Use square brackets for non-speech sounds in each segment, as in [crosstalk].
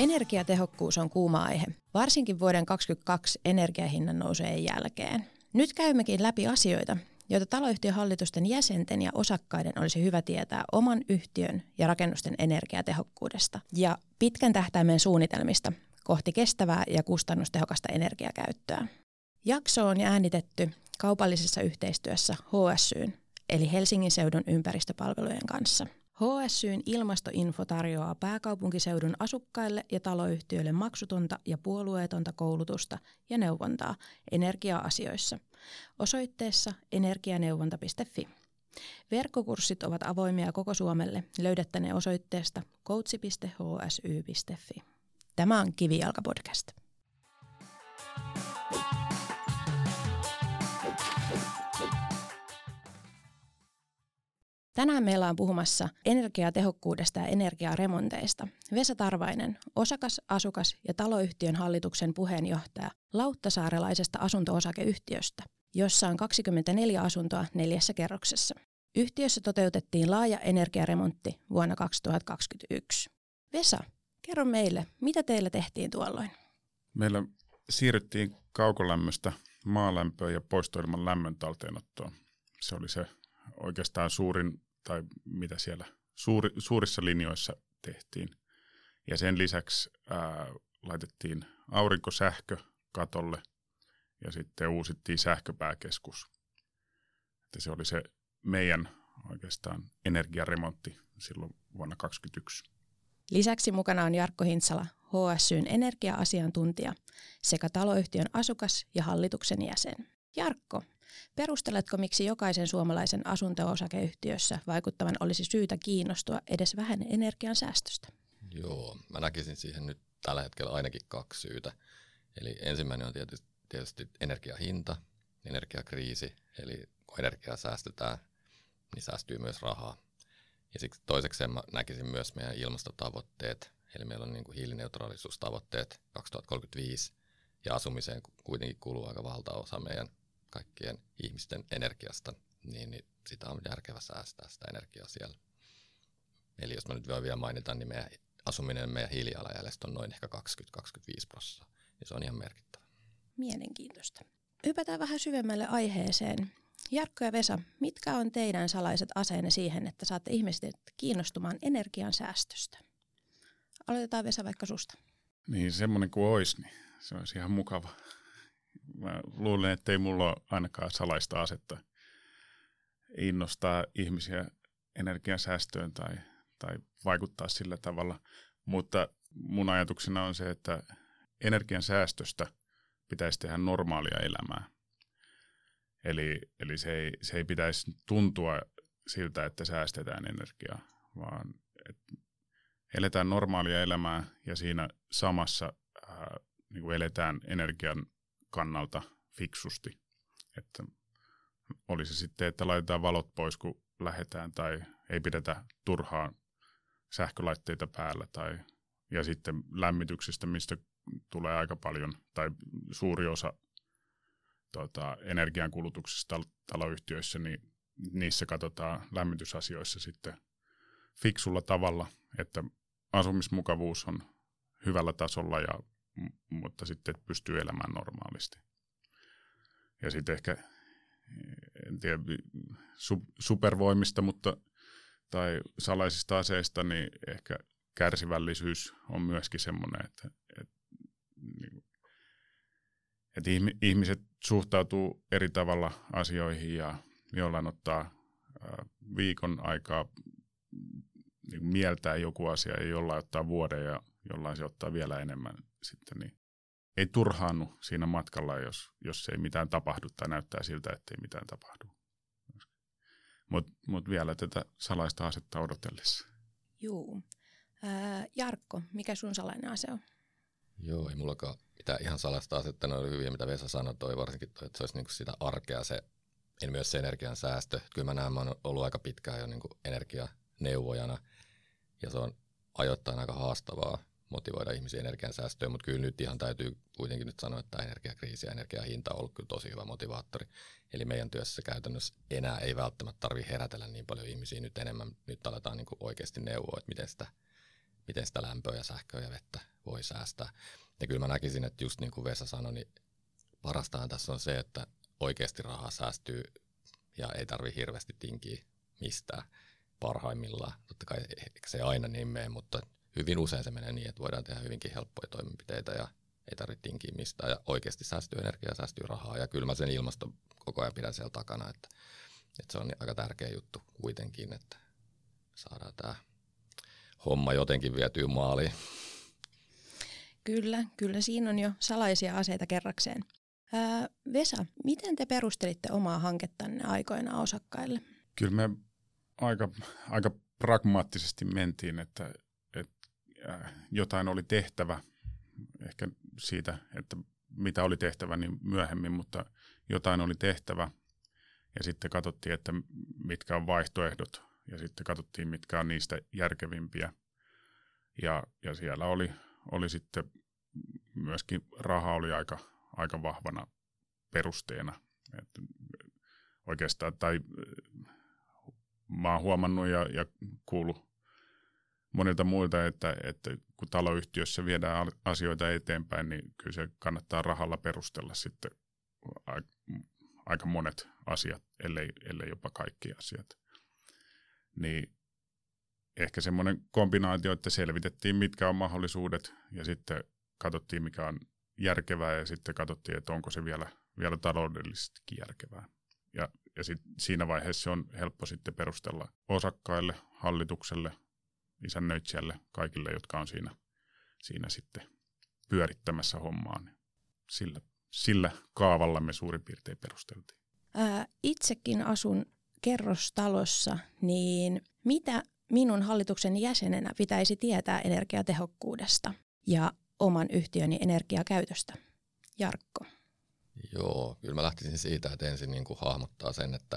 Energiatehokkuus on kuuma aihe, varsinkin vuoden 2022 energiahinnan nousujen jälkeen. Nyt käymmekin läpi asioita, joita taloyhtiön hallitusten jäsenten ja osakkaiden olisi hyvä tietää oman yhtiön ja rakennusten energiatehokkuudesta ja pitkän tähtäimen suunnitelmista kohti kestävää ja kustannustehokasta energiakäyttöä. Jakso on äänitetty kaupallisessa yhteistyössä HSYn eli Helsingin seudun ympäristöpalvelujen kanssa – HSYn ilmastoinfo tarjoaa pääkaupunkiseudun asukkaille ja taloyhtiöille maksutonta ja puolueetonta koulutusta ja neuvontaa energia-asioissa osoitteessa energianeuvonta.fi. Verkkokurssit ovat avoimia koko Suomelle. Löydätte ne osoitteesta coach.hsy.fi. Tämä on Kivijalka Tänään meillä on puhumassa energiatehokkuudesta ja energiaremonteista. Vesa Tarvainen, osakas, asukas ja taloyhtiön hallituksen puheenjohtaja Lauttasaarelaisesta asunto-osakeyhtiöstä, jossa on 24 asuntoa neljässä kerroksessa. Yhtiössä toteutettiin laaja energiaremontti vuonna 2021. Vesa, kerro meille, mitä teillä tehtiin tuolloin? Meillä siirryttiin kaukolämmöstä maalämpöön ja poistoilman lämmön talteenottoon. Se oli se oikeastaan suurin, tai mitä siellä suuri, suurissa linjoissa tehtiin. Ja sen lisäksi ää, laitettiin aurinkosähkö katolle ja sitten uusittiin sähköpääkeskus. Että se oli se meidän oikeastaan energiaremontti silloin vuonna 2021. Lisäksi mukana on Jarkko Hintsala, HSYn energia-asiantuntija sekä taloyhtiön asukas ja hallituksen jäsen. Jarkko, Perusteletko, miksi jokaisen suomalaisen asunto-osakeyhtiössä vaikuttavan olisi syytä kiinnostua edes vähän energian säästöstä? Joo, mä näkisin siihen nyt tällä hetkellä ainakin kaksi syytä. Eli ensimmäinen on tietysti, tietysti energiahinta, energiakriisi, eli kun energiaa säästetään, niin säästyy myös rahaa. Ja siksi toiseksi mä näkisin myös meidän ilmastotavoitteet, eli meillä on niin kuin hiilineutraalisuustavoitteet 2035, ja asumiseen kuitenkin kuluu aika valtaosa meidän kaikkien ihmisten energiasta, niin, niin sitä on järkevä säästää sitä energiaa siellä. Eli jos mä nyt voin vielä mainita, niin meidän asuminen meidän hiilijalanjäljestä on noin ehkä 20-25 prosenttia, ja se on ihan merkittävä. Mielenkiintoista. Hypätään vähän syvemmälle aiheeseen. Jarkko ja Vesa, mitkä on teidän salaiset aseenne siihen, että saatte ihmiset kiinnostumaan energian säästöstä? Aloitetaan Vesa vaikka susta. Niin, semmoinen kuin olisi, niin se olisi ihan mukava mä luulen, että ei mulla ole ainakaan salaista asetta innostaa ihmisiä energiansäästöön tai, tai vaikuttaa sillä tavalla. Mutta mun ajatuksena on se, että energian säästöstä pitäisi tehdä normaalia elämää. Eli, eli se, ei, se ei pitäisi tuntua siltä, että säästetään energiaa, vaan että eletään normaalia elämää ja siinä samassa ää, niin kuin eletään energian kannalta fiksusti. Että oli se sitten, että laitetaan valot pois, kun lähdetään tai ei pidetä turhaa sähkölaitteita päällä tai ja sitten lämmityksestä, mistä tulee aika paljon tai suuri osa tota, energiankulutuksesta taloyhtiöissä, niin niissä katsotaan lämmitysasioissa sitten fiksulla tavalla, että asumismukavuus on hyvällä tasolla ja mutta sitten pystyy elämään normaalisti. Ja sitten ehkä, en tiedä supervoimista, mutta, tai salaisista aseista, niin ehkä kärsivällisyys on myöskin semmoinen, että, että, niin, että ihmiset suhtautuu eri tavalla asioihin ja jollain ottaa viikon aikaa niin mieltää joku asia ja jollain ottaa vuoden ja jollain se ottaa vielä enemmän sitten, niin ei turhaannu siinä matkalla, jos, jos ei mitään tapahdu tai näyttää siltä, että ei mitään tapahdu. Mutta mut vielä tätä salaista asetta odotellessa. Juu. Ää, Jarkko, mikä sun salainen ase on? Joo, ei mullakaan mitään ihan salaista asetta. Ne oli hyviä, mitä Vesa sanoi, toi varsinkin toi, että se olisi niinku sitä arkea se, en myös se energian säästö. Kyllä mä näen, mä oon ollut aika pitkään jo niinku energianeuvojana ja se on ajoittain aika haastavaa motivoida ihmisiä energiansäästöön, mutta kyllä nyt ihan täytyy kuitenkin nyt sanoa, että energiakriisi ja energiahinta on ollut kyllä tosi hyvä motivaattori. Eli meidän työssä käytännössä enää ei välttämättä tarvitse herätellä niin paljon ihmisiä nyt enemmän. Nyt aletaan niin kuin oikeasti neuvoa, että miten sitä, miten sitä lämpöä ja sähköä ja vettä voi säästää. Ja kyllä mä näkisin, että just niin kuin Vesa sanoi, niin parastaan tässä on se, että oikeasti rahaa säästyy ja ei tarvi hirveästi tinkiä mistään parhaimmillaan. Totta kai se aina niin mene, mutta hyvin usein se menee niin, että voidaan tehdä hyvinkin helppoja toimenpiteitä ja ei tarvitse tinkiä mistään. Ja oikeasti säästyy energiaa, säästyy rahaa ja kyllä mä sen ilmasto koko ajan pidän siellä takana, että, että se on aika tärkeä juttu kuitenkin, että saadaan tämä homma jotenkin vietyä maaliin. Kyllä, kyllä siinä on jo salaisia aseita kerrakseen. Ää, Vesa, miten te perustelitte omaa hankettanne aikoina osakkaille? Kyllä me aika, aika pragmaattisesti mentiin, että, että jotain oli tehtävä, ehkä siitä, että mitä oli tehtävä niin myöhemmin, mutta jotain oli tehtävä ja sitten katsottiin, että mitkä on vaihtoehdot ja sitten katsottiin, mitkä on niistä järkevimpiä. Ja, ja siellä oli, oli sitten myöskin raha oli aika, aika vahvana perusteena. Että oikeastaan, tai mä oon huomannut ja, ja kuullut monilta muilta, että, että kun taloyhtiössä viedään asioita eteenpäin, niin kyllä se kannattaa rahalla perustella sitten aika monet asiat, ellei, ellei jopa kaikki asiat. Niin ehkä semmoinen kombinaatio, että selvitettiin mitkä on mahdollisuudet ja sitten katsottiin mikä on järkevää ja sitten katsottiin, että onko se vielä, vielä taloudellisestikin järkevää. Ja, ja sit siinä vaiheessa on helppo sitten perustella osakkaille, hallitukselle, isännöitsijälle, kaikille, jotka on siinä, siinä sitten pyörittämässä hommaa. Niin sillä, sillä kaavalla me suurin piirtein perusteltiin. Ää, itsekin asun kerrostalossa, niin mitä minun hallituksen jäsenenä pitäisi tietää energiatehokkuudesta ja oman yhtiöni energiakäytöstä? Jarkko. Joo, kyllä mä lähtisin siitä, että ensin niin kuin hahmottaa sen, että,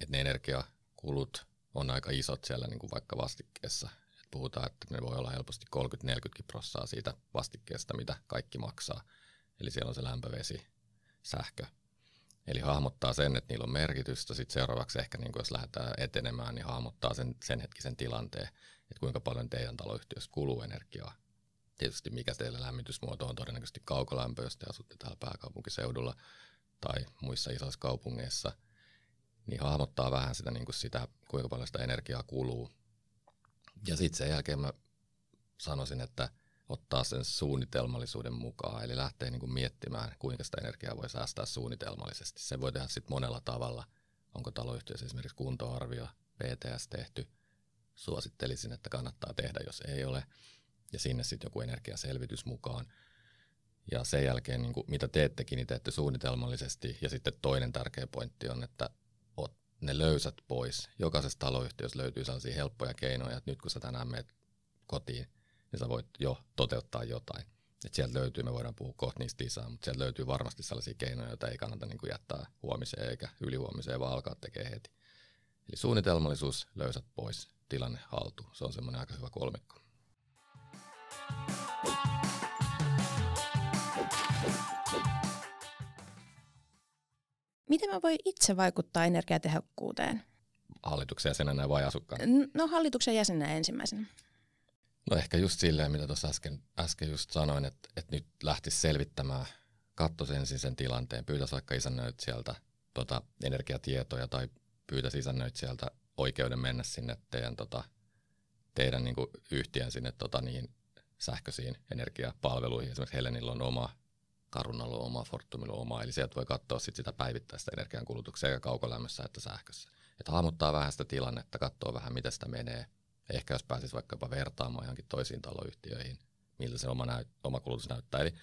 että ne energiakulut on aika isot siellä niin kuin vaikka vastikkeessa. Puhutaan, että ne voi olla helposti 30-40 prossaa siitä vastikkeesta, mitä kaikki maksaa. Eli siellä on se lämpövesi, sähkö. Eli hahmottaa sen, että niillä on merkitystä. Sitten seuraavaksi ehkä, niin kuin jos lähdetään etenemään, niin hahmottaa sen, sen hetkisen tilanteen, että kuinka paljon teidän taloyhtiössä kuluu energiaa tietysti mikä teillä lämmitysmuoto on todennäköisesti kaukolämpö, jos te asutte täällä pääkaupunkiseudulla tai muissa isoissa kaupungeissa, niin hahmottaa vähän sitä, niin kuin sitä kuinka paljon sitä energiaa kuluu. Ja sitten sen jälkeen mä sanoisin, että ottaa sen suunnitelmallisuuden mukaan, eli lähtee niin kuin miettimään, kuinka sitä energiaa voi säästää suunnitelmallisesti. Se voi tehdä sitten monella tavalla. Onko taloyhtiössä esimerkiksi kuntoarvio, PTS tehty. Suosittelisin, että kannattaa tehdä, jos ei ole ja sinne sitten joku energiaselvitys mukaan. Ja sen jälkeen, niin kuin, mitä teettekin, niin teette suunnitelmallisesti. Ja sitten toinen tärkeä pointti on, että ne löysät pois. Jokaisessa taloyhtiössä löytyy sellaisia helppoja keinoja, että nyt kun sä tänään menet kotiin, niin sä voit jo toteuttaa jotain. Et sieltä löytyy, me voidaan puhua kohta niistä lisää, mutta sieltä löytyy varmasti sellaisia keinoja, joita ei kannata niin kuin jättää huomiseen eikä ylihuomiseen, vaan alkaa tekemään heti. Eli suunnitelmallisuus, löysät pois, tilanne haltu. Se on semmoinen aika hyvä kolmikko. Miten mä voin itse vaikuttaa energiatehokkuuteen? Hallituksen jäsenenä vai asukkaana? No hallituksen jäsenenä ensimmäisenä. No ehkä just silleen, mitä tuossa äsken, äsken just sanoin, että, että nyt lähtisi selvittämään, katsoisi ensin sen tilanteen, pyytäisi vaikka sieltä tota, energiatietoja tai pyytäisi sieltä oikeuden mennä sinne teidän, tota, teidän niin yhtiön sinne tota, niin, sähköisiin energiapalveluihin. Esimerkiksi Helenillä on oma, Karunalla on oma, Fortumilla on oma, eli sieltä voi katsoa sit sitä päivittäistä energiankulutuksia sekä kaukolämmössä että sähkössä. Että hahmottaa vähän sitä tilannetta, katsoo vähän miten sitä menee. Ehkä jos pääsisi vaikkapa vertaamaan johonkin toisiin taloyhtiöihin, miltä se oma, näyt, oma kulutus näyttää. Eli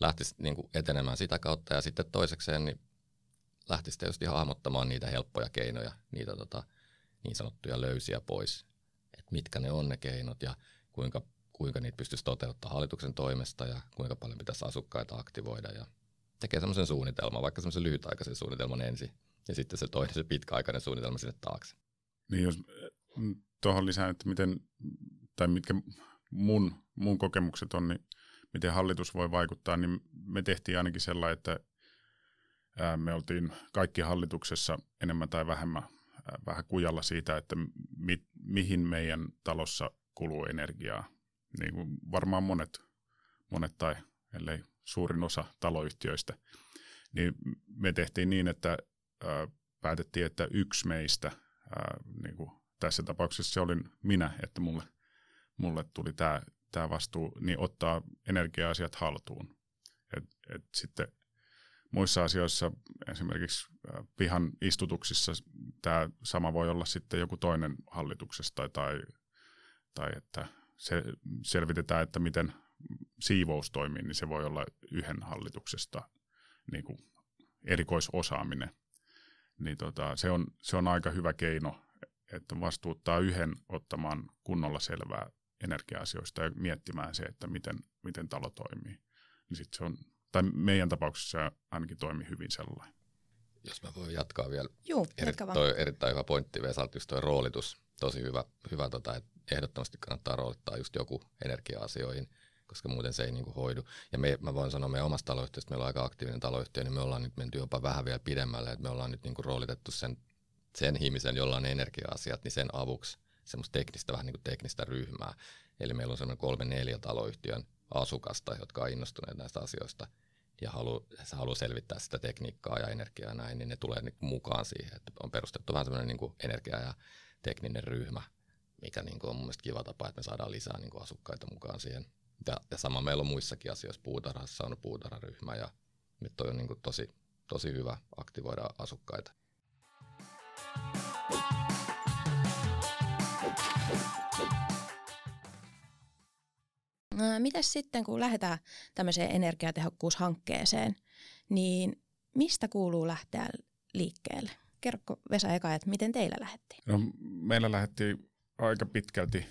lähtisi niin kuin etenemään sitä kautta ja sitten toisekseen niin lähtisi tietysti hahmottamaan niitä helppoja keinoja, niitä tota, niin sanottuja löysiä pois, että mitkä ne on ne keinot ja kuinka kuinka niitä pystyisi toteuttamaan hallituksen toimesta ja kuinka paljon pitäisi asukkaita aktivoida ja tekee semmoisen suunnitelman, vaikka semmoisen lyhytaikaisen suunnitelman ensin ja sitten se toinen, se pitkäaikainen suunnitelma sinne taakse. Niin jos tuohon lisään, että miten, tai mitkä mun, mun kokemukset on, niin miten hallitus voi vaikuttaa, niin me tehtiin ainakin sellainen, että me oltiin kaikki hallituksessa enemmän tai vähemmän vähän kujalla siitä, että mi, mihin meidän talossa kuluu energiaa niin kuin varmaan monet, monet tai ellei suurin osa taloyhtiöistä, niin me tehtiin niin, että ää, päätettiin, että yksi meistä, ää, niin kuin tässä tapauksessa se olin minä, että mulle, mulle tuli tämä tää vastuu, niin ottaa energia-asiat haltuun. Et, et sitten muissa asioissa, esimerkiksi pihan istutuksissa, tämä sama voi olla sitten joku toinen hallituksesta tai, tai että se selvitetään, että miten siivous toimii, niin se voi olla yhden hallituksesta niin kuin erikoisosaaminen. Niin tota, se, on, se on aika hyvä keino, että vastuuttaa yhden ottamaan kunnolla selvää energia-asioista ja miettimään se, että miten, miten talo toimii. Niin sit se on, tai meidän tapauksessa ainakin toimii hyvin sellainen. Jos mä voin jatkaa vielä. Joo, Eri, toi erittäin hyvä pointti Vesalta, just toi roolitus. Tosi hyvä, hyvä tota, että ehdottomasti kannattaa roolittaa just joku energia-asioihin, koska muuten se ei niinku hoidu. Ja me, mä voin sanoa meidän omasta taloyhtiöstä, meillä on aika aktiivinen taloyhtiö, niin me ollaan nyt menty jopa vähän vielä pidemmälle, että me ollaan nyt niinku roolitettu sen, sen ihmisen, jolla on energia-asiat, niin sen avuksi semmoista teknistä, vähän niin kuin teknistä ryhmää. Eli meillä on semmoinen kolme neljä taloyhtiön asukasta, jotka on innostuneet näistä asioista ja halu, haluaa selvittää sitä tekniikkaa ja energiaa ja näin, niin ne tulee niin mukaan siihen. Että on perustettu vähän semmoinen niin energia- ja tekninen ryhmä, mikä niin kuin on mun mielestä kiva tapa, että me saadaan lisää niin kuin asukkaita mukaan siihen. Ja, ja sama meillä on muissakin asioissa, puutarhassa on puutarharyhmä ja nyt toi on niin kuin tosi, tosi hyvä aktivoida asukkaita. Mitäs sitten, kun lähdetään tämmöiseen energiatehokkuushankkeeseen, niin mistä kuuluu lähteä liikkeelle? Kerro Vesa eka, että miten teillä lähdettiin? No, meillä lähdettiin aika pitkälti,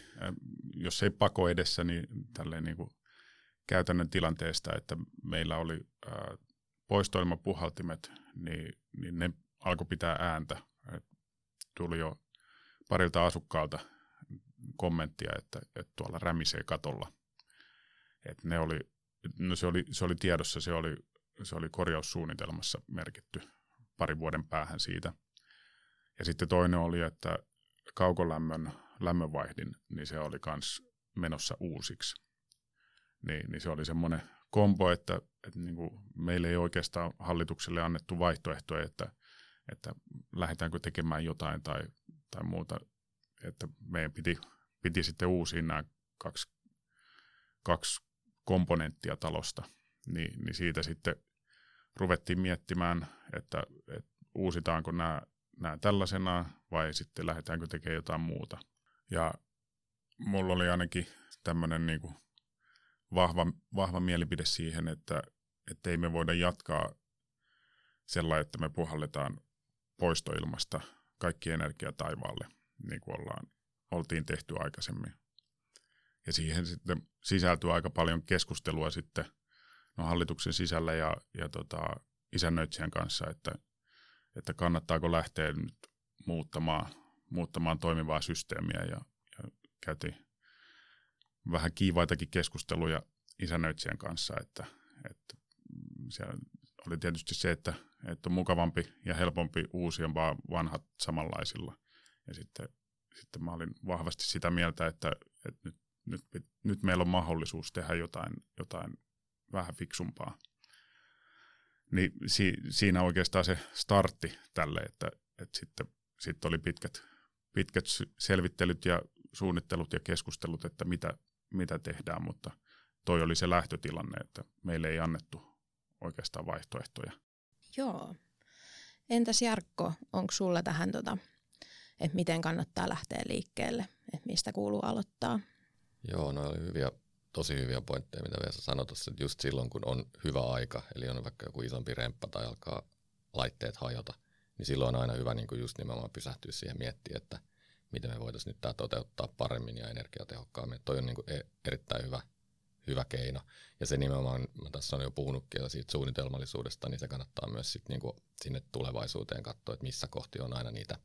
jos ei pako edessä, niin tälleen niin kuin käytännön tilanteesta, että meillä oli poistoilmapuhaltimet, niin, niin ne alkoi pitää ääntä. Et tuli jo parilta asukkaalta kommenttia, että, että tuolla rämisee katolla. Et ne oli, no se, oli, se oli tiedossa, se oli, se oli korjaussuunnitelmassa merkitty parin vuoden päähän siitä. Ja sitten toinen oli, että kaukolämmön lämmönvaihdin, niin se oli myös menossa uusiksi. Niin, niin se oli semmoinen kombo, että, että niin kuin meille ei oikeastaan hallitukselle annettu vaihtoehtoja, että, että lähdetäänkö tekemään jotain tai, tai muuta. Että meidän piti, piti sitten uusia nämä kaksi, kaksi komponenttia talosta. Niin, niin siitä sitten ruvettiin miettimään, että, että uusitaanko nämä, nämä tällaisena vai sitten lähdetäänkö tekemään jotain muuta. Ja mulla oli ainakin tämmöinen niin vahva, vahva mielipide siihen, että, että ei me voida jatkaa sellainen, että me puhalletaan poistoilmasta kaikki energia taivaalle, niin kuin ollaan, oltiin tehty aikaisemmin. Ja siihen sitten sisältyy aika paljon keskustelua sitten no, hallituksen sisällä ja, ja tota, isännöitsijän kanssa, että, että kannattaako lähteä nyt muuttamaan, muuttamaan toimivaa systeemiä ja, ja käytiin vähän kiivaitakin keskusteluja isännöitsijän kanssa, että, että se oli tietysti se, että, että on mukavampi ja helpompi uusia vaan vanhat samanlaisilla. Ja sitten, sitten mä olin vahvasti sitä mieltä, että, että nyt, nyt, nyt meillä on mahdollisuus tehdä jotain, jotain vähän fiksumpaa. Niin si, siinä oikeastaan se startti tälle, että, että sitten, sitten oli pitkät, pitkät selvittelyt ja suunnittelut ja keskustelut, että mitä, mitä tehdään, mutta toi oli se lähtötilanne, että meille ei annettu oikeastaan vaihtoehtoja. Joo. Entäs Jarkko, onko sulla tähän, tota, että miten kannattaa lähteä liikkeelle, että mistä kuuluu aloittaa? Joo, no oli hyviä, tosi hyviä pointteja, mitä Vesa sanoi tuossa, että just silloin kun on hyvä aika, eli on vaikka joku isompi remppa tai alkaa laitteet hajota, niin silloin on aina hyvä niin kuin just nimenomaan pysähtyä siihen miettiä, että miten me voitaisiin nyt tämä toteuttaa paremmin ja energiatehokkaammin. Toi on niin kuin e- erittäin hyvä, hyvä keino. Ja se nimenomaan, mä tässä on jo puhunutkin siitä suunnitelmallisuudesta, niin se kannattaa myös sit niin kuin sinne tulevaisuuteen katsoa, että missä kohti on aina niitä,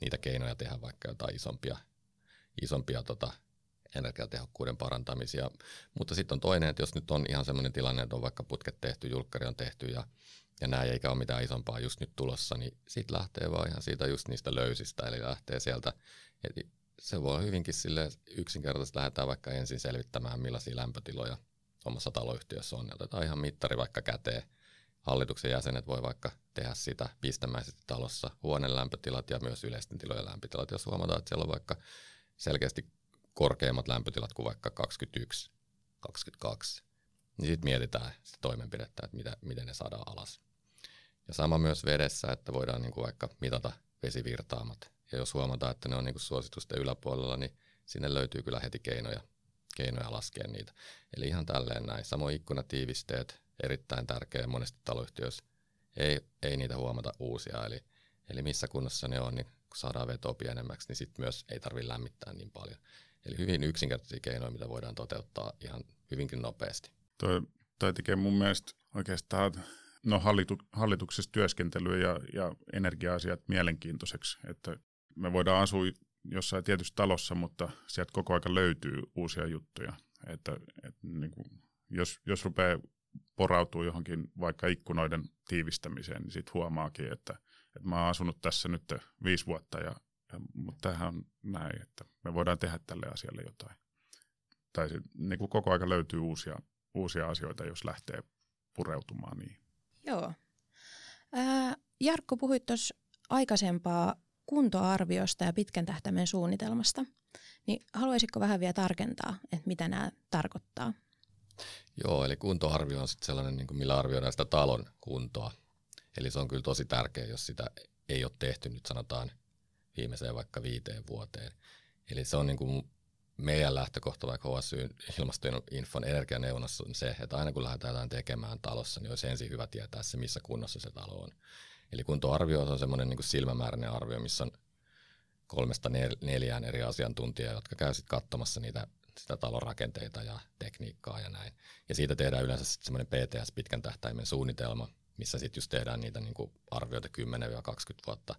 niitä keinoja tehdä vaikka jotain isompia, isompia tota, energiatehokkuuden parantamisia. Mutta sitten on toinen, että jos nyt on ihan semmoinen tilanne, että on vaikka putket tehty, julkkari on tehty ja, ja nämä eikä ole mitään isompaa just nyt tulossa, niin sitten lähtee vaan ihan siitä just niistä löysistä, eli lähtee sieltä, että se voi hyvinkin sille yksinkertaisesti lähdetään vaikka ensin selvittämään, millaisia lämpötiloja omassa taloyhtiössä on. Otetaan ihan mittari vaikka käteen. Hallituksen jäsenet voi vaikka tehdä sitä pistemäisesti talossa huoneen lämpötilat ja myös yleisten tilojen lämpötilat. Jos huomataan, että siellä on vaikka selkeästi korkeammat lämpötilat kuin vaikka 21, 22, niin sitten mietitään sitä toimenpidettä, että mitä, miten ne saadaan alas. Ja sama myös vedessä, että voidaan niin kuin vaikka mitata vesivirtaamat. Ja jos huomataan, että ne on niin kuin suositusten yläpuolella, niin sinne löytyy kyllä heti keinoja, keinoja laskea niitä. Eli ihan tälleen näin. Samoin ikkunatiivisteet, erittäin tärkeä monesti taloyhtiöissä. Ei, ei niitä huomata uusia, eli, eli missä kunnossa ne on, niin kun saadaan vetoa pienemmäksi, niin sitten myös ei tarvitse lämmittää niin paljon. Eli hyvin yksinkertaisia keinoja, mitä voidaan toteuttaa ihan hyvinkin nopeasti. Toi, toi tekee mun mielestä oikeastaan no, hallitu, hallituksessa työskentelyä ja, ja energia-asiat mielenkiintoiseksi, että me voidaan asua jossain tietyssä talossa, mutta sieltä koko aika löytyy uusia juttuja. Että, että niin kuin, jos, jos rupeaa porautuu johonkin vaikka ikkunoiden tiivistämiseen, niin sitten huomaakin, että, että mä oon asunut tässä nyt viisi vuotta, ja, ja, mutta tämähän on näin, että me voidaan tehdä tälle asialle jotain. Tai niin kuin koko aika löytyy uusia, uusia asioita, jos lähtee pureutumaan niihin. Joo. Ää, Jarkko, puhuit tuossa aikaisempaa kuntoarviosta ja pitkän tähtäimen suunnitelmasta. Niin haluaisitko vähän vielä tarkentaa, että mitä nämä tarkoittaa? Joo, eli kuntoarvio on sitten sellainen, niin kuin millä arvioidaan sitä talon kuntoa. Eli se on kyllä tosi tärkeä, jos sitä ei ole tehty nyt sanotaan viimeiseen vaikka viiteen vuoteen. Eli se on niin kuin meidän lähtökohta vaikka HSY ilmastoinfon energianeuvonnassa on se, että aina kun lähdetään tekemään talossa, niin olisi ensin hyvä tietää se, missä kunnossa se talo on. Eli kuntoarvio on semmoinen niin silmämääräinen arvio, missä on kolmesta neljään eri asiantuntijaa, jotka käy sitten katsomassa niitä, sitä talon rakenteita ja tekniikkaa ja näin. Ja siitä tehdään yleensä sitten semmoinen PTS, pitkän tähtäimen suunnitelma, missä sitten just tehdään niitä niin kuin arvioita 10-20 vuotta,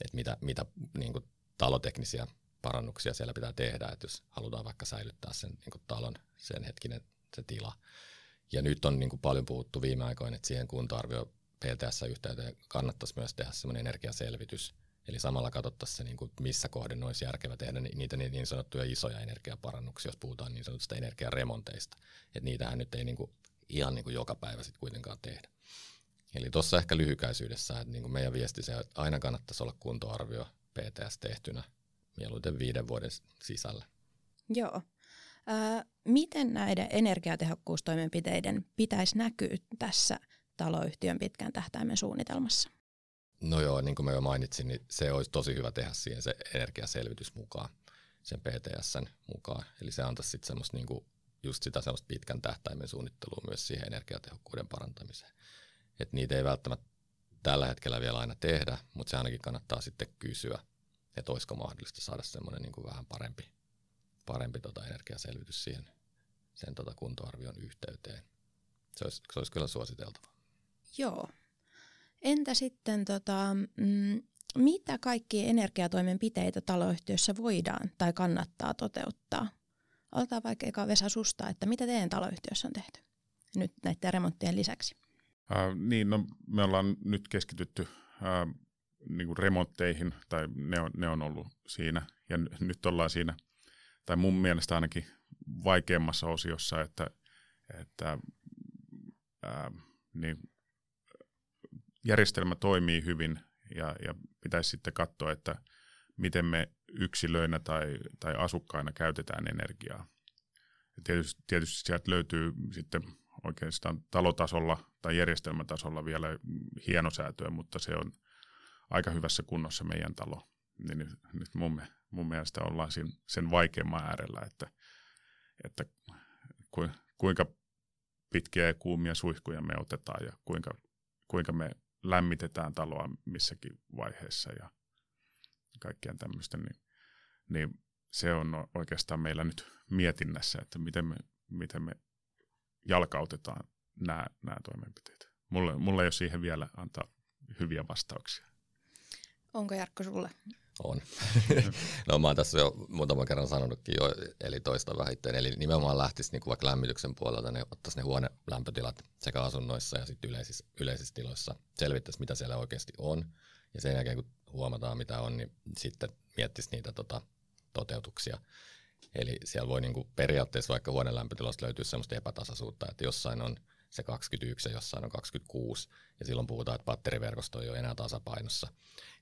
että mitä, mitä niin kuin taloteknisiä parannuksia siellä pitää tehdä, että jos halutaan vaikka säilyttää sen niin kuin talon sen hetkinen se tila. Ja nyt on niin kuin paljon puhuttu viime aikoina, että siihen kuntoarvio PTS-yhteyteen kannattaisi myös tehdä semmoinen energiaselvitys. Eli samalla katsottaisiin se, niin kuin missä kohden olisi järkevä tehdä niitä niin sanottuja isoja energiaparannuksia, jos puhutaan niin sanotusta energiaremonteista. Että niitähän nyt ei niin kuin ihan niin kuin joka päivä sitten kuitenkaan tehdä. Eli tuossa ehkä lyhykäisyydessä, että niin kuin meidän viesti se, että aina kannattaisi olla kuntoarvio PTS tehtynä mieluiten viiden vuoden sisällä. Joo. Äh, miten näiden energiatehokkuustoimenpiteiden pitäisi näkyä tässä taloyhtiön pitkän tähtäimen suunnitelmassa? No joo, niin kuin mä jo mainitsin, niin se olisi tosi hyvä tehdä siihen se energiaselvitys mukaan, sen PTSn mukaan. Eli se antaisi sitten semmoista niin kuin just sitä semmoista pitkän tähtäimen suunnittelua myös siihen energiatehokkuuden parantamiseen. että niitä ei välttämättä tällä hetkellä vielä aina tehdä, mutta se ainakin kannattaa sitten kysyä, että olisiko mahdollista saada semmoinen niin kuin vähän parempi, parempi tota energiaselvitys siihen sen tota kuntoarvion yhteyteen. Se olisi, se olisi kyllä suositeltava. Joo. Entä sitten, tota, mm, mitä kaikkia energiatoimenpiteitä taloyhtiössä voidaan tai kannattaa toteuttaa? Aloitetaan vaikka eka Vesa susta, että mitä teidän taloyhtiössä on tehty nyt näiden remonttien lisäksi? Äh, niin, no, me ollaan nyt keskitytty äh, niin kuin remontteihin, tai ne on, ne on ollut siinä, ja nyt ollaan siinä, tai mun mielestä ainakin vaikeammassa osiossa, että, että ää, niin järjestelmä toimii hyvin, ja, ja pitäisi sitten katsoa, että miten me yksilöinä tai, tai asukkaina käytetään energiaa. Ja tietysti, tietysti sieltä löytyy sitten oikeastaan talotasolla tai järjestelmätasolla vielä hienosäätöä, mutta se on aika hyvässä kunnossa meidän talo. Niin nyt, nyt mun, mun mielestä ollaan siinä, sen vaikeamman äärellä, että, että ku, kuinka pitkiä ja kuumia suihkuja me otetaan ja kuinka, kuinka me lämmitetään taloa missäkin vaiheessa ja kaikkea tämmöistä, niin, niin se on oikeastaan meillä nyt mietinnässä, että miten me, miten me jalkautetaan nämä, nämä toimenpiteet. Mulle, mulle ei ole siihen vielä antaa hyviä vastauksia. Onko Jarkko sulle? On. [laughs] no mä oon tässä jo muutaman kerran sanonutkin jo, eli toista vähitteen. Eli nimenomaan lähtisi niin vaikka lämmityksen puolelta, ne ottaisi ne huonelämpötilat sekä asunnoissa ja sitten yleisissä, yleisissä tiloissa. Selvittäisi, mitä siellä oikeasti on. Ja sen jälkeen, kun huomataan, mitä on, niin sitten miettisi niitä tota, toteutuksia. Eli siellä voi niin kuin periaatteessa vaikka huoneen lämpötilasta löytyä sellaista epätasaisuutta, että jossain on se 21 ja jossain on 26, ja silloin puhutaan, että batteriverkosto ei ole enää tasapainossa.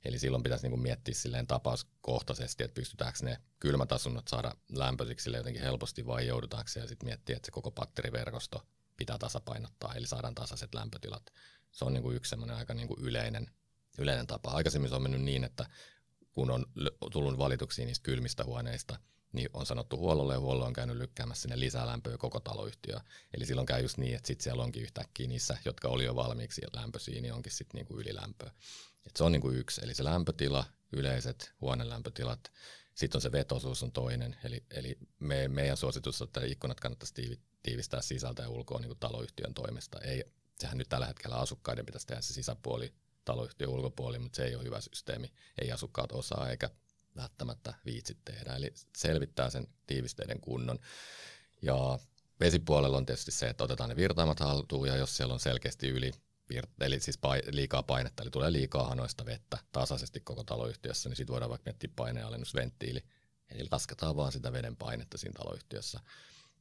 Eli silloin pitäisi niin kuin miettiä silleen tapauskohtaisesti, että pystytäänkö ne kylmät asunnot saada lämpöisiksi jotenkin helposti vai joudutaanko ja sitten miettiä, että se koko batteriverkosto pitää tasapainottaa, eli saadaan tasaiset lämpötilat. Se on niin kuin yksi semmoinen aika niin kuin yleinen, yleinen tapa. Aikaisemmin se on mennyt niin, että kun on tullut valituksia niistä kylmistä huoneista, niin on sanottu huollolle ja huollo on käynyt lykkäämässä sinne lisää lämpöä koko taloyhtiö. Eli silloin käy just niin, että sitten siellä onkin yhtäkkiä niissä, jotka oli jo valmiiksi lämpöisiä, niin onkin sitten niinku ylilämpöä. Et se on niinku yksi, eli se lämpötila, yleiset huonelämpötilat, sitten on se vetosuus on toinen, eli, eli me, meidän suositus on, että ikkunat kannattaisi tiivistää sisältä ja ulkoa niin taloyhtiön toimesta. Ei, sehän nyt tällä hetkellä asukkaiden pitäisi tehdä se sisäpuoli, taloyhtiön ulkopuoli, mutta se ei ole hyvä systeemi. Ei asukkaat osaa eikä välttämättä viitsit tehdä. Eli selvittää sen tiivisteiden kunnon. Ja vesipuolella on tietysti se, että otetaan ne virtaamat haltuun ja jos siellä on selkeästi yli eli siis liikaa painetta, eli tulee liikaa hanoista vettä tasaisesti koko taloyhtiössä, niin sitten voidaan vaikka miettiä paineenalennusventtiili. Eli lasketaan vaan sitä veden painetta siinä taloyhtiössä.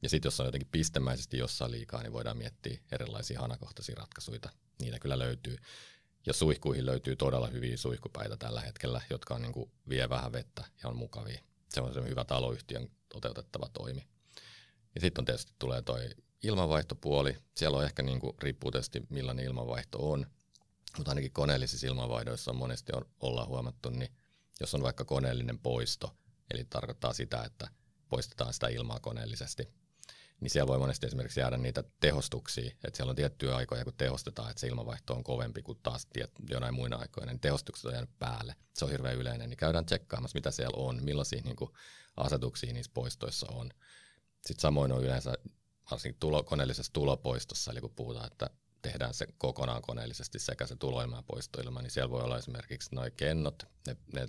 Ja sitten jos on jotenkin pistemäisesti jossain liikaa, niin voidaan miettiä erilaisia hanakohtaisia ratkaisuja. Niitä kyllä löytyy. Ja suihkuihin löytyy todella hyviä suihkupäitä tällä hetkellä, jotka on niin kuin vie vähän vettä ja on mukavia. Se on se hyvä taloyhtiön toteutettava toimi. Ja sitten on tietysti tulee toi ilmanvaihtopuoli. Siellä on ehkä niin kuin, riippuu tietysti millainen ilmanvaihto on, mutta ainakin koneellisissa ilmanvaihdoissa on monesti on, ollaan huomattu, niin jos on vaikka koneellinen poisto, eli tarkoittaa sitä, että poistetaan sitä ilmaa koneellisesti, niin siellä voi monesti esimerkiksi jäädä niitä tehostuksia, että siellä on tiettyjä aikoja, kun tehostetaan, että se ilmanvaihto on kovempi kuin taas jonain muina aikoina, niin tehostukset on jäänyt päälle. Se on hirveän yleinen, niin käydään tsekkaamassa, mitä siellä on, millaisia niin kuin, asetuksia niissä poistoissa on. Sitten samoin on yleensä varsinkin tulo, koneellisessa tulopoistossa, eli kun puhutaan, että tehdään se kokonaan koneellisesti sekä se tuloilma ja poistoilma, niin siellä voi olla esimerkiksi noin kennot, ne, ne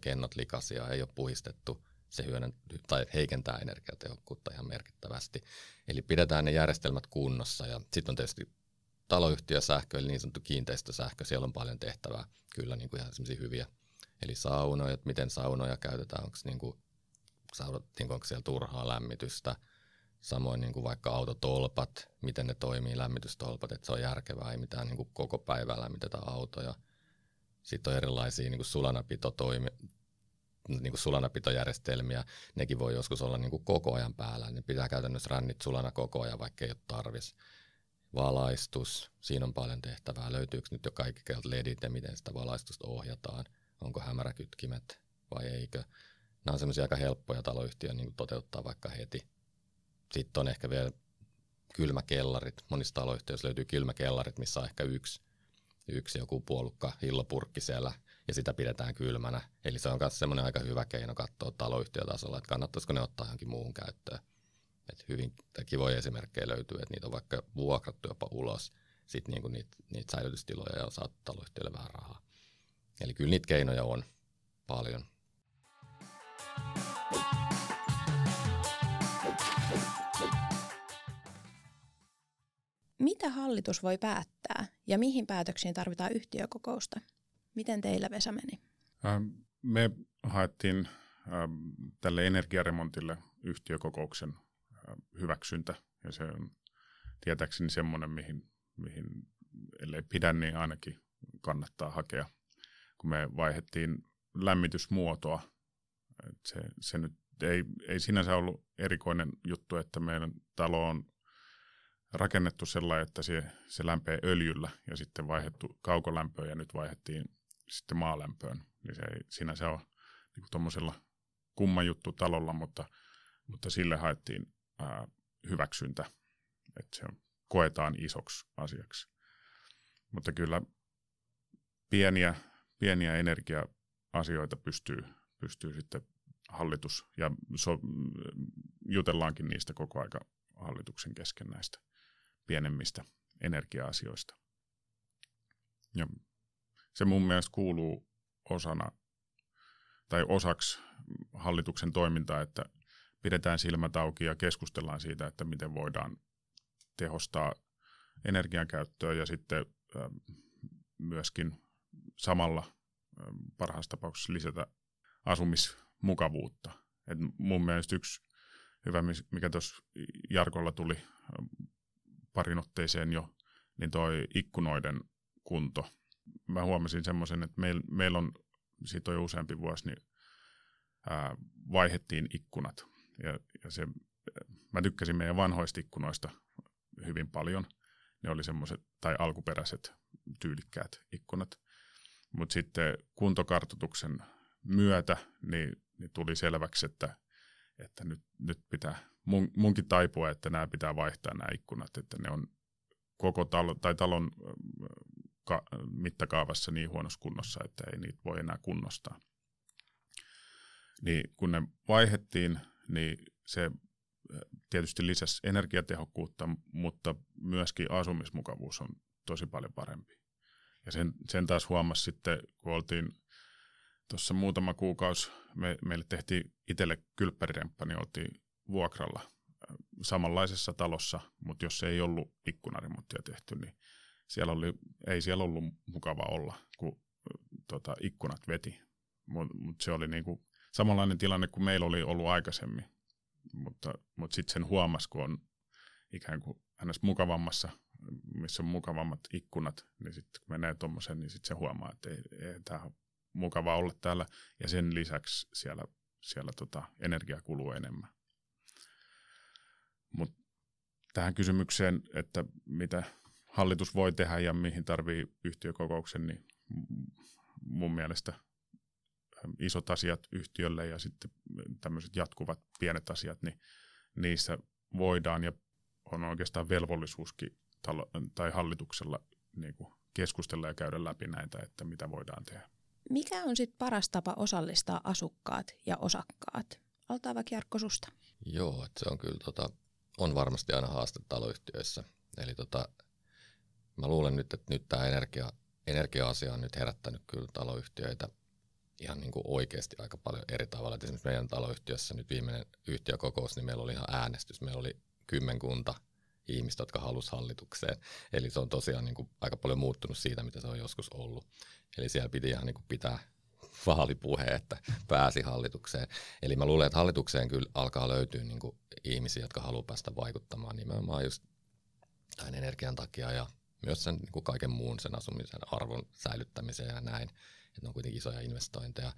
kennot likaisia, ei ole puhistettu, se hyödyn, tai heikentää energiatehokkuutta ihan merkittävästi. Eli pidetään ne järjestelmät kunnossa ja sitten on tietysti taloyhtiösähkö, eli niin sanottu kiinteistösähkö, siellä on paljon tehtävää, kyllä niin kuin ihan hyviä. Eli saunoja, miten saunoja käytetään, onko, niin kuin, niin onko siellä turhaa lämmitystä, samoin niin kuin vaikka autotolpat, miten ne toimii, lämmitystolpat, että se on järkevää, ei mitään niin kuin koko päivää lämmitetä autoja. Sitten on erilaisia niin kuin sulanapitotoimi, niin kuin sulanapitojärjestelmiä, nekin voi joskus olla niin kuin koko ajan päällä. Ne pitää käytännössä rännit sulana koko ajan, vaikka ei ole tarvis. Valaistus, siinä on paljon tehtävää. Löytyykö nyt jo kaikki ledit ja miten sitä valaistusta ohjataan? Onko hämäräkytkimet vai eikö? Nämä on semmoisia aika helppoja taloyhtiön niin toteuttaa vaikka heti. Sitten on ehkä vielä kylmäkellarit. Monissa taloyhtiöissä löytyy kylmäkellarit, missä on ehkä yksi, yksi joku puolukka hillopurkki siellä ja sitä pidetään kylmänä. Eli se on myös semmoinen aika hyvä keino katsoa taloyhtiötasolla, että kannattaisiko ne ottaa johonkin muuhun käyttöön. Et hyvin kivoja esimerkkejä löytyy, että niitä on vaikka vuokrattu jopa ulos, sitten niinku niitä, niitä säilytystiloja ja on taloyhtiölle vähän rahaa. Eli kyllä niitä keinoja on paljon. Mitä hallitus voi päättää ja mihin päätöksiin tarvitaan yhtiökokousta? Miten teillä Vesa meni? Ähm, me haettiin ähm, tälle energiaremontille yhtiökokouksen äh, hyväksyntä ja se on tietääkseni semmoinen, mihin, mihin ellei pidä, niin ainakin kannattaa hakea. Kun me vaihdettiin lämmitysmuotoa, se, se nyt ei, ei sinänsä ollut erikoinen juttu, että meidän talo on rakennettu sellainen, että se, se lämpee öljyllä ja sitten vaihdettu kaukolämpöön ja nyt vaihdettiin sitten maalämpöön, niin se ei sinänsä ole niin tuommoisella kumma juttu talolla, mutta, mutta sille haettiin ää, hyväksyntä, että se koetaan isoksi asiaksi. Mutta kyllä pieniä, pieniä energia-asioita pystyy, pystyy sitten hallitus, ja so, jutellaankin niistä koko aika hallituksen kesken näistä pienemmistä energia-asioista. Ja se mun mielestä kuuluu osana tai osaksi hallituksen toimintaa, että pidetään silmät auki ja keskustellaan siitä, että miten voidaan tehostaa energiankäyttöä ja sitten myöskin samalla parhaassa tapauksessa lisätä asumis mukavuutta. Et mun mielestä yksi hyvä, mikä tuossa Jarkolla tuli parin otteeseen jo, niin toi ikkunoiden kunto. Mä huomasin semmoisen, että meillä meil on, siitä on jo useampi vuosi, niin ää, vaihettiin ikkunat. Ja, ja se, mä tykkäsin meidän vanhoista ikkunoista hyvin paljon. Ne oli semmoiset, tai alkuperäiset tyylikkäät ikkunat. Mutta sitten kuntokartoituksen myötä niin, niin tuli selväksi, että, että nyt, nyt pitää mun, munkin taipua, että nämä pitää vaihtaa nämä ikkunat, että ne on koko talo, tai talon ka, mittakaavassa niin huonossa kunnossa, että ei niitä voi enää kunnostaa. Niin kun ne vaihettiin, niin se tietysti lisäsi energiatehokkuutta, mutta myöskin asumismukavuus on tosi paljon parempi. Ja sen, sen taas huomasi sitten, kun oltiin tuossa muutama kuukausi, me, meille tehtiin itselle kylppäriremppa, niin oltiin vuokralla äh, samanlaisessa talossa, mutta jos ei ollut ikkunarimuuttia tehty, niin siellä oli, ei siellä ollut mukava olla, kun tota, ikkunat veti. Mutta mut se oli niinku samanlainen tilanne kuin meillä oli ollut aikaisemmin. Mutta, mutta sitten sen huomasi, kun on ikään kuin hänestä mukavammassa, missä on mukavammat ikkunat, niin sitten kun menee tuommoisen, niin sitten se huomaa, että ei, ei tämä mukava olla täällä. Ja sen lisäksi siellä, siellä tota, energia kuluu enemmän. Mutta tähän kysymykseen, että mitä hallitus voi tehdä ja mihin tarvii yhtiökokouksen, niin mun mielestä isot asiat yhtiölle ja sitten tämmöiset jatkuvat pienet asiat, niin niissä voidaan ja on oikeastaan velvollisuuskin talo, tai hallituksella niin kuin keskustella ja käydä läpi näitä, että mitä voidaan tehdä. Mikä on sitten paras tapa osallistaa asukkaat ja osakkaat? Altaa vaikka Jarkko susta. Joo, että se on kyllä tota, on varmasti aina haaste taloyhtiöissä. Eli tota, mä luulen nyt, että nyt tämä energia, energia-asia on nyt herättänyt kyllä taloyhtiöitä ihan niin kuin oikeasti aika paljon eri tavalla. Et esimerkiksi meidän taloyhtiössä nyt viimeinen yhtiökokous, niin meillä oli ihan äänestys. Meillä oli kymmenkunta ihmistä, jotka halusi hallitukseen. Eli se on tosiaan niin kuin aika paljon muuttunut siitä, mitä se on joskus ollut. Eli siellä piti ihan niin kuin pitää [laughs] vaalipuhe, että pääsi hallitukseen. Eli mä luulen, että hallitukseen kyllä alkaa löytyä niin kuin ihmisiä, jotka haluaa päästä vaikuttamaan nimenomaan just tämän energian takia ja myös sen niin kuin kaiken muun sen asumisen arvon säilyttämiseen ja näin. Että ne on kuitenkin isoja investointeja.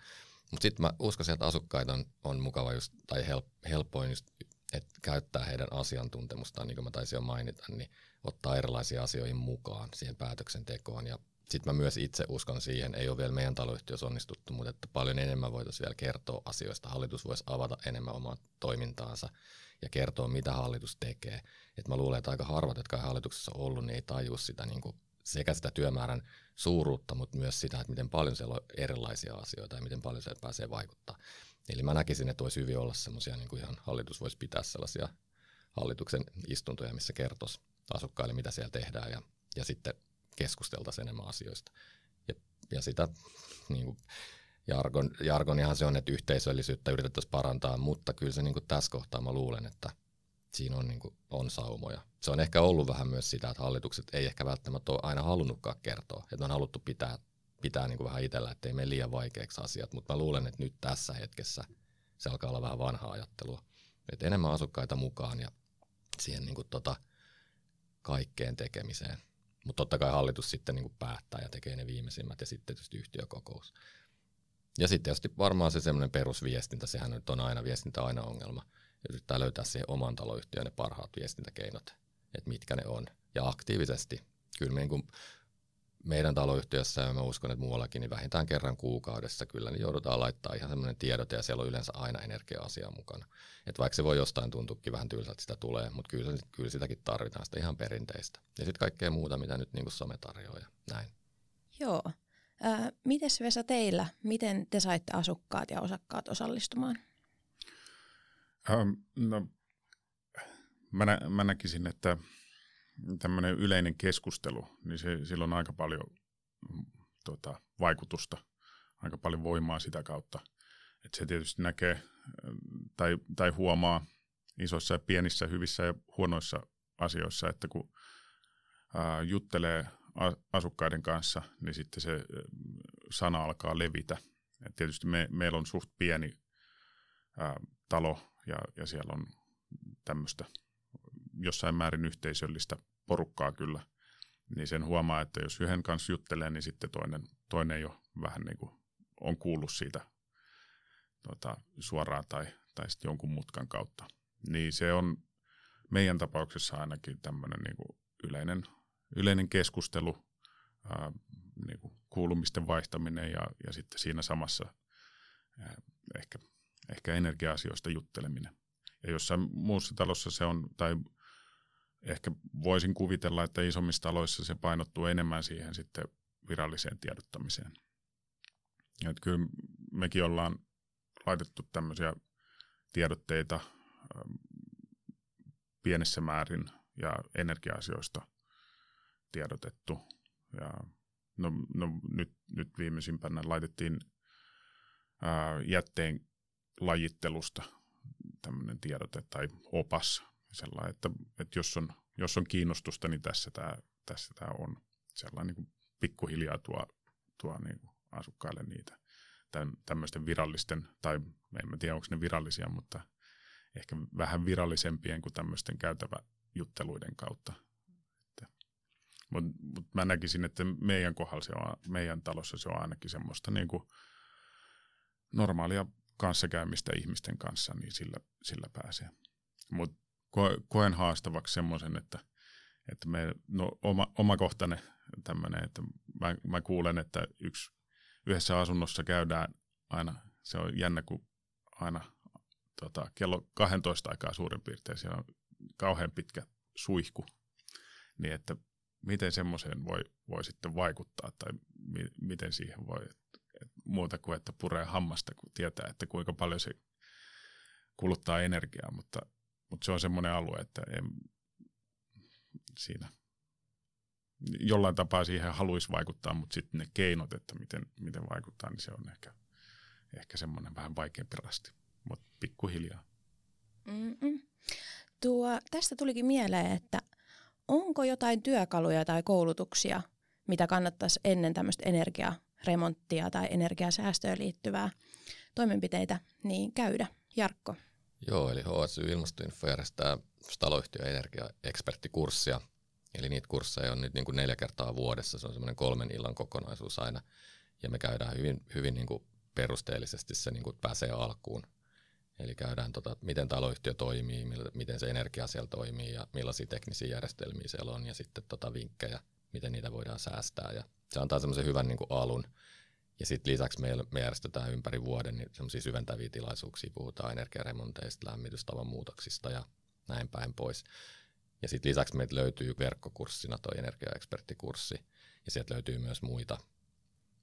Mutta sitten mä uskoisin, että asukkaita on, on mukava just, tai help, helpoin just, että käyttää heidän asiantuntemustaan, niin kuin mä taisin jo mainita, niin ottaa erilaisia asioihin mukaan siihen päätöksentekoon ja sitten mä myös itse uskon siihen, ei ole vielä meidän taloyhtiössä onnistuttu, mutta että paljon enemmän voitaisiin vielä kertoa asioista. Hallitus voisi avata enemmän omaa toimintaansa ja kertoa, mitä hallitus tekee. Et mä luulen, että aika harvat, jotka on hallituksessa ollut, niin ei tajua sitä niin kuin sekä sitä työmäärän suuruutta, mutta myös sitä, että miten paljon siellä on erilaisia asioita ja miten paljon se pääsee vaikuttaa. Eli mä näkisin, että voisi hyvin olla semmoisia, niin kuin ihan hallitus voisi pitää sellaisia hallituksen istuntoja, missä kertoisi asukkaille, mitä siellä tehdään ja, ja sitten keskusteltaisiin enemmän asioista. Ja, ja sitä niin kuin, jargon, jargonihan se on, että yhteisöllisyyttä yritettäisiin parantaa, mutta kyllä se niin kuin tässä kohtaa mä luulen, että siinä on, niin kuin, on saumoja. Se on ehkä ollut vähän myös sitä, että hallitukset ei ehkä välttämättä ole aina halunnutkaan kertoa, että on haluttu pitää, pitää niin kuin vähän itsellä, ettei mene liian vaikeaksi asiat, mutta mä luulen, että nyt tässä hetkessä se alkaa olla vähän vanhaa ajattelua. Että enemmän asukkaita mukaan ja siihen niin kuin, tota, kaikkeen tekemiseen. Mutta totta kai hallitus sitten niin kuin päättää ja tekee ne viimeisimmät ja sitten tietysti yhtiökokous. Ja sitten tietysti varmaan se semmoinen perusviestintä, sehän nyt on aina, viestintä aina ongelma. Yrittää löytää siihen oman taloyhtiön ne parhaat viestintäkeinot, että mitkä ne on. Ja aktiivisesti. Kyllä me niin kuin meidän taloyhtiössä ja mä uskon, että muuallakin, niin vähintään kerran kuukaudessa kyllä niin joudutaan laittaa ihan semmoinen tiedote ja siellä on yleensä aina energia-asia mukana. Että vaikka se voi jostain tuntuukin vähän tylsältä, että sitä tulee, mutta kyllä, kyllä sitäkin tarvitaan sitä ihan perinteistä. Ja sitten kaikkea muuta, mitä nyt niin kuin some tarjoaa ja näin. Joo. Äh, mites Vesa teillä, miten te saitte asukkaat ja osakkaat osallistumaan? Ähm, no, mä, nä- mä näkisin, että tämmöinen yleinen keskustelu, niin se, sillä on aika paljon mm, tota, vaikutusta, aika paljon voimaa sitä kautta. että se tietysti näkee tai, tai huomaa isoissa ja pienissä, hyvissä ja huonoissa asioissa, että kun ää, juttelee asukkaiden kanssa, niin sitten se sana alkaa levitä. Et tietysti me, meillä on suht pieni ää, talo ja, ja siellä on tämmöistä jossain määrin yhteisöllistä porukkaa kyllä, niin sen huomaa, että jos yhden kanssa juttelee, niin sitten toinen, toinen jo vähän niin kuin on kuullut siitä tota, suoraan tai, tai sitten jonkun mutkan kautta. Niin se on meidän tapauksessa ainakin tämmöinen niin yleinen, yleinen keskustelu, ää, niin kuin kuulumisten vaihtaminen ja, ja sitten siinä samassa ää, ehkä, ehkä energia-asioista jutteleminen. Ja jossain muussa talossa se on, tai ehkä voisin kuvitella, että isommissa taloissa se painottuu enemmän siihen sitten viralliseen tiedottamiseen. Että kyllä mekin ollaan laitettu tämmöisiä tiedotteita pienessä määrin ja energia-asioista tiedotettu. Ja no, no nyt, nyt viimeisimpänä laitettiin ää, jätteen lajittelusta tämmöinen tiedote tai opas, sellainen, että, että jos, on, jos on kiinnostusta, niin tässä tämä, tässä tämä on. Sellainen niin pikkuhiljaa tuo, tuo niin asukkaille niitä tämmöisten virallisten, tai en tiedä onko ne virallisia, mutta ehkä vähän virallisempien kuin tämmöisten käytäväjutteluiden kautta. Mutta mut mä näkisin, että meidän kohdalla se on, meidän talossa se on ainakin semmoista niin kuin normaalia kanssakäymistä ihmisten kanssa, niin sillä, sillä pääsee. Mutta koen haastavaksi semmoisen, että, että me, no, oma, omakohtainen tämmöinen, että mä, mä kuulen, että yksi yhdessä asunnossa käydään aina, se on jännä, kun aina tota, kello 12 aikaa suurin piirtein, siellä on kauhean pitkä suihku, niin että miten semmoiseen voi, voi sitten vaikuttaa tai mi, miten siihen voi, muuta kuin että puree hammasta, kun tietää, että kuinka paljon se kuluttaa energiaa, mutta, mutta se on semmoinen alue, että en, siinä jollain tapaa siihen haluaisi vaikuttaa, mutta sitten ne keinot, että miten, miten vaikuttaa, niin se on ehkä, ehkä semmoinen vähän vaikeampi rasti, mutta pikkuhiljaa. Tuo, tästä tulikin mieleen, että onko jotain työkaluja tai koulutuksia, mitä kannattaisi ennen tämmöistä energiaremonttia tai energiasäästöön liittyvää toimenpiteitä niin käydä? Jarkko. Joo, eli HSY Ilmastoinfo järjestää taloyhtiö energiaeksperttikurssia – Eli niitä kursseja on nyt niin kuin neljä kertaa vuodessa, se on semmoinen kolmen illan kokonaisuus aina. Ja me käydään hyvin, hyvin niin kuin perusteellisesti se niin kuin pääsee alkuun. Eli käydään, tota, miten taloyhtiö toimii, miten se energia siellä toimii ja millaisia teknisiä järjestelmiä siellä on ja sitten tota vinkkejä, miten niitä voidaan säästää. Ja se antaa semmoisen hyvän niin kuin alun. Ja sitten lisäksi me, me järjestetään ympäri vuoden niin semmoisia syventäviä tilaisuuksia, puhutaan energiaremonteista, lämmitystavan muutoksista ja näin päin pois. Ja sitten lisäksi meiltä löytyy verkkokurssina tuo energiaeksperttikurssi, ja sieltä löytyy myös muita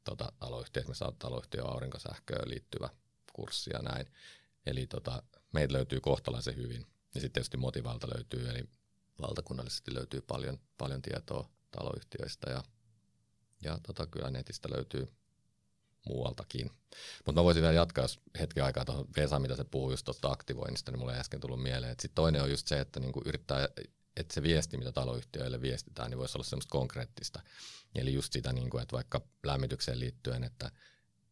tota, taloyhtiöitä, me saamme taloyhtiö aurinkosähköön liittyvä kurssi ja näin. Eli tota, meitä löytyy kohtalaisen hyvin. Ja sitten tietysti Motivalta löytyy, eli valtakunnallisesti löytyy paljon, paljon tietoa taloyhtiöistä ja, ja tota, kyllä netistä löytyy muualtakin. Mutta mä voisin vielä jatkaa, jos hetken aikaa tuohon Vesa, mitä se puhuu just tuosta aktivoinnista, niin mulle äsken tullut mieleen. Sitten toinen on just se, että niinku yrittää että se viesti, mitä taloyhtiöille viestitään, niin voisi olla semmoista konkreettista. Eli just sitä, niin kuin, että vaikka lämmitykseen liittyen, että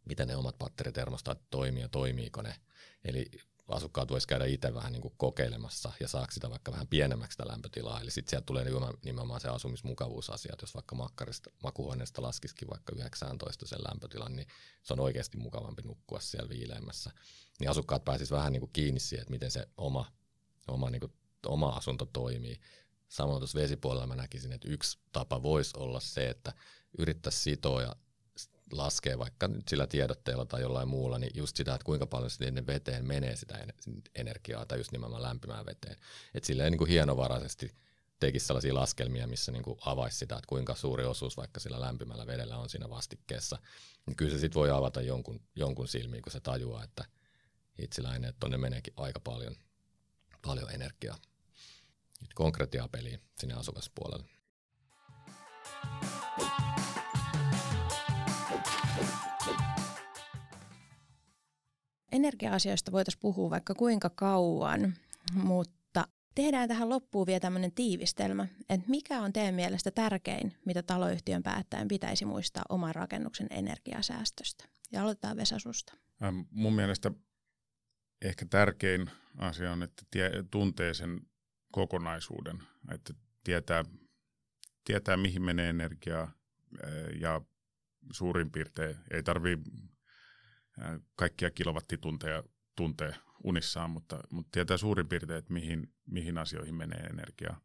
miten ne omat batteritermostaat toimii ja toimiiko ne. Eli asukkaat voisi käydä itse vähän niin kuin kokeilemassa ja saako sitä vaikka vähän pienemmäksi sitä lämpötilaa. Eli sitten sieltä tulee nimenomaan se asumismukavuusasia, että jos vaikka makkarista, makuhuoneesta laskisikin vaikka 19 sen lämpötilan, niin se on oikeasti mukavampi nukkua siellä viileämmässä. Niin asukkaat pääsisivät vähän niin kuin kiinni siihen, että miten se oma, oma niin kuin oma asunto toimii. Samoin tuossa vesipuolella mä näkisin, että yksi tapa voisi olla se, että yrittäisi sitoa ja laskee vaikka nyt sillä tiedotteella tai jollain muulla, niin just sitä, että kuinka paljon sinne veteen menee sitä energiaa tai just nimenomaan lämpimään veteen. Että silleen niin kuin hienovaraisesti tekisi sellaisia laskelmia, missä niin kuin avaisi sitä, että kuinka suuri osuus vaikka sillä lämpimällä vedellä on siinä vastikkeessa. Niin kyllä se sitten voi avata jonkun, jonkun silmiin, kun se tajuaa, että itseläinen, että tuonne meneekin aika paljon, paljon energiaa konkretiaa peliin sinne asukaspuolelle. Energia-asioista voitaisiin puhua vaikka kuinka kauan, mutta tehdään tähän loppuun vielä tämmöinen tiivistelmä, että mikä on teidän mielestä tärkein, mitä taloyhtiön päättäjän pitäisi muistaa oman rakennuksen energiasäästöstä? Ja aloitetaan Vesasusta. Ähm, mun mielestä ehkä tärkein asia on, että tie, tuntee sen kokonaisuuden, että tietää, tietää mihin menee energiaa ja suurin piirtein ei tarvi kaikkia kilowattitunteja tuntee unissaan, mutta, mutta tietää suurin piirtein, että mihin, mihin asioihin menee energiaa.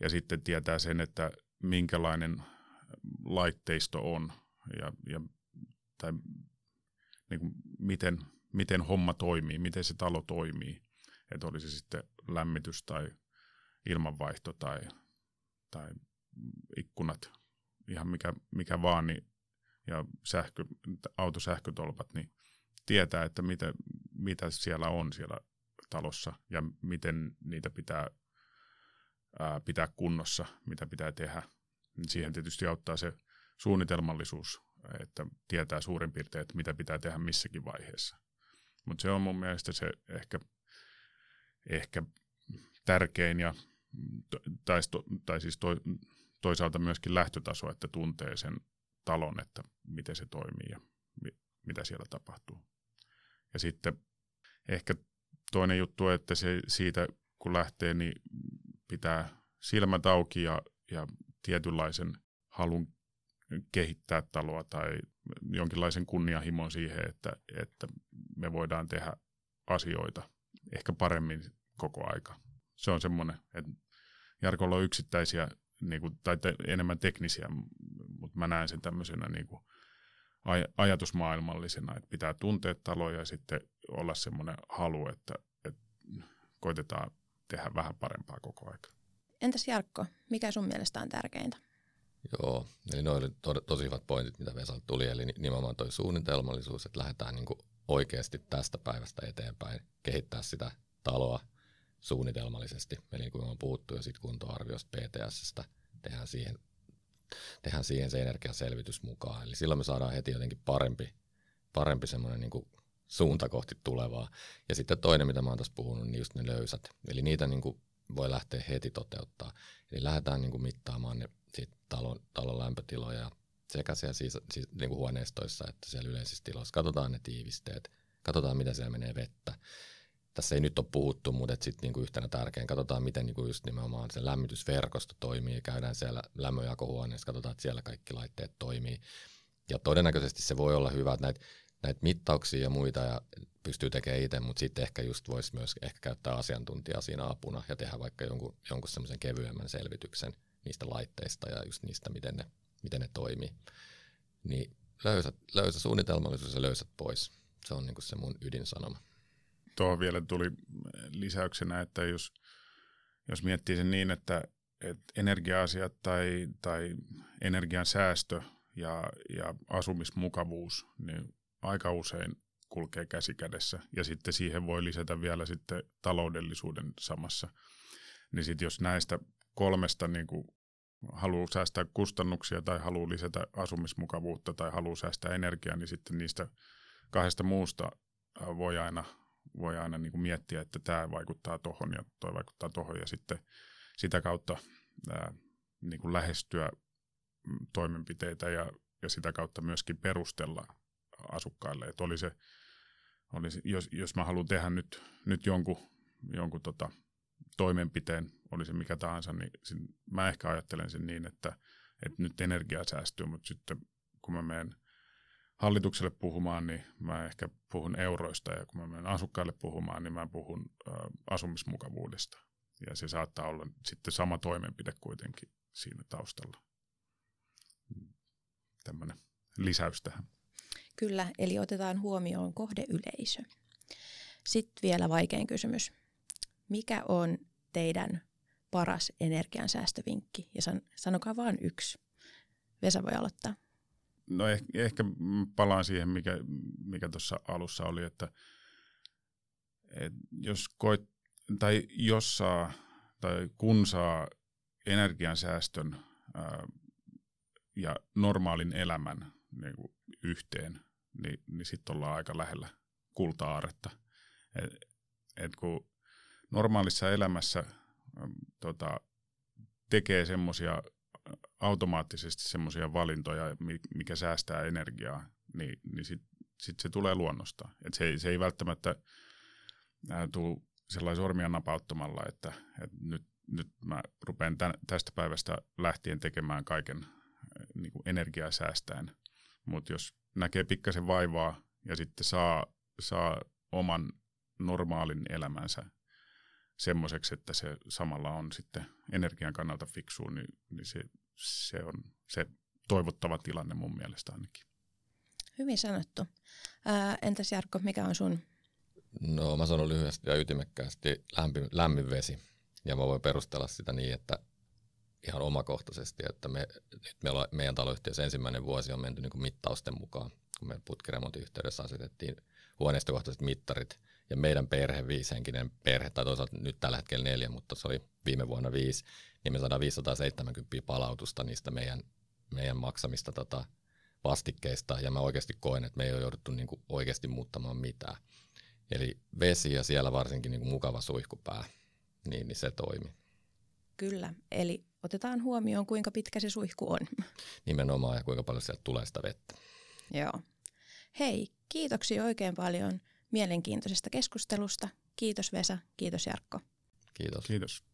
Ja sitten tietää sen, että minkälainen laitteisto on ja, ja tai niin kuin miten, miten homma toimii, miten se talo toimii. Että olisi sitten lämmitys tai ilmanvaihto tai, tai ikkunat, ihan mikä, mikä vaan, niin, ja sähkö, autosähkötolpat, niin tietää, että mitä, mitä siellä on siellä talossa ja miten niitä pitää ää, pitää kunnossa, mitä pitää tehdä. Siihen tietysti auttaa se suunnitelmallisuus, että tietää suurin piirtein, että mitä pitää tehdä missäkin vaiheessa. Mutta se on mun mielestä se ehkä, ehkä tärkein ja tai, tai siis to, toisaalta myöskin lähtötaso, että tuntee sen talon, että miten se toimii ja mi, mitä siellä tapahtuu. Ja sitten ehkä toinen juttu, että se siitä kun lähtee, niin pitää silmät auki ja, ja tietynlaisen halun kehittää taloa tai jonkinlaisen kunnianhimon siihen, että, että me voidaan tehdä asioita ehkä paremmin koko aika. Se on semmoinen, että Jarkolla on yksittäisiä niin kuin, tai te, enemmän teknisiä, mutta mä näen sen tämmöisenä niin kuin, aj- ajatusmaailmallisena, että pitää tuntea taloja ja sitten olla semmoinen halu, että, että koitetaan tehdä vähän parempaa koko aika. Entäs Jarkko, mikä sun mielestä on tärkeintä? Joo, eli ne oli to- tosi hyvät pointit, mitä Vesalta tuli, eli nimenomaan toi suunnitelmallisuus, että lähdetään niin oikeasti tästä päivästä eteenpäin kehittää sitä taloa suunnitelmallisesti. Eli niin kuin on puhuttu jo sit kuntoarviosta PTSstä, tehdään siihen, tehdään siihen se energiaselvitys mukaan. Eli silloin me saadaan heti jotenkin parempi, parempi semmoinen niin suunta kohti tulevaa. Ja sitten toinen, mitä mä oon tässä puhunut, niin just ne löysät. Eli niitä niin kuin voi lähteä heti toteuttaa. Eli lähdetään niin kuin mittaamaan ne sit talon, talon lämpötiloja sekä siellä siis, siis, niin kuin huoneistoissa että siellä yleisissä tiloissa. Katsotaan ne tiivisteet, katsotaan mitä siellä menee vettä. Tässä ei nyt ole puhuttu, mutta sitten niinku yhtenä tärkeän katsotaan, miten niinku just nimenomaan se lämmitysverkosto toimii. Käydään siellä lämmönjakohuoneessa, katsotaan, että siellä kaikki laitteet toimii. Ja todennäköisesti se voi olla hyvä, että näitä näitä mittauksia ja muita ja pystyy tekemään itse, mutta sitten ehkä just voisi myös ehkä käyttää asiantuntijaa siinä apuna ja tehdä vaikka jonkun, jonkun semmoisen kevyemmän selvityksen niistä laitteista ja just niistä, miten ne, miten ne toimii. Niin löysät, löysä suunnitelmallisuus ja löysät pois. Se on niin kuin se mun ydinsanoma. Tuohon vielä tuli lisäyksenä, että jos, jos miettii sen niin, että, että energia-asiat tai, tai energian säästö ja, ja asumismukavuus, niin aika usein kulkee käsi kädessä. Ja sitten siihen voi lisätä vielä sitten taloudellisuuden samassa. Niin sitten jos näistä kolmesta niin kuin haluaa säästää kustannuksia tai haluaa lisätä asumismukavuutta tai haluaa säästää energiaa, niin sitten niistä kahdesta muusta voi aina, voi aina niin kuin miettiä, että tämä vaikuttaa tuohon ja tuo vaikuttaa tuohon ja sitten sitä kautta ää, niin kuin lähestyä mm, toimenpiteitä ja, ja sitä kautta myöskin perustella asukkaille. Että oli se, oli se, jos, jos mä haluan tehdä nyt, nyt jonkun, jonkun tota, toimenpiteen, oli se mikä tahansa, niin sin, mä ehkä ajattelen sen niin, että, että nyt energiaa säästyy, mutta sitten kun mä menen hallitukselle puhumaan, niin mä ehkä puhun euroista ja kun mä menen asukkaille puhumaan, niin mä puhun asumismukavuudesta. Ja se saattaa olla sitten sama toimenpide kuitenkin siinä taustalla. Tämmöinen lisäys tähän. Kyllä, eli otetaan huomioon kohdeyleisö. Sitten vielä vaikein kysymys. Mikä on teidän paras energiansäästövinkki? Ja san, sanokaa vain yksi. Vesa voi aloittaa. No ehkä, ehkä palaan siihen, mikä, mikä tuossa alussa oli, että, että jos koit, tai jos saa, tai kun saa energiansäästön ää, ja normaalin elämän niin kuin yhteen, niin, niin sitten ollaan aika lähellä kulta-aaretta. Et, et kun normaalissa elämässä äm, tota, tekee semmoisia automaattisesti semmoisia valintoja, mikä säästää energiaa, niin, niin sitten sit se tulee luonnosta. Et se, se ei välttämättä tuu sellaisen sormia napauttamalla, että, että nyt, nyt mä rupean tämän, tästä päivästä lähtien tekemään kaiken niin kuin energiaa säästäen. Mutta jos näkee pikkasen vaivaa ja sitten saa, saa oman normaalin elämänsä semmoiseksi, että se samalla on sitten energian kannalta fiksu, niin, niin se, se on se toivottava tilanne mun mielestä ainakin. Hyvin sanottu. Ää, entäs Jarkko, mikä on sun? No mä sanon lyhyesti ja ytimekkäästi lämmin, lämmin vesi. Ja mä voin perustella sitä niin, että ihan omakohtaisesti, että me, nyt meillä on, meidän taloyhtiössä ensimmäinen vuosi on menty niin kuin mittausten mukaan, kun me putkiremontin yhteydessä asetettiin huoneistokohtaiset mittarit, ja meidän perhe, viishenkinen perhe, tai toisaalta nyt tällä hetkellä neljä, mutta se oli viime vuonna viisi, niin me saadaan 570 palautusta niistä meidän, meidän maksamista tota, vastikkeista, ja mä oikeasti koen, että me ei ole jouduttu niin kuin oikeasti muuttamaan mitään. Eli vesi ja siellä varsinkin niin kuin mukava suihkupää, niin, niin se toimi. Kyllä, eli otetaan huomioon, kuinka pitkä se suihku on. [laughs] Nimenomaan ja kuinka paljon sieltä tulee sitä vettä. Joo. Hei, kiitoksia oikein paljon mielenkiintoisesta keskustelusta. Kiitos Vesa, kiitos Jarkko. Kiitos. Kiitos.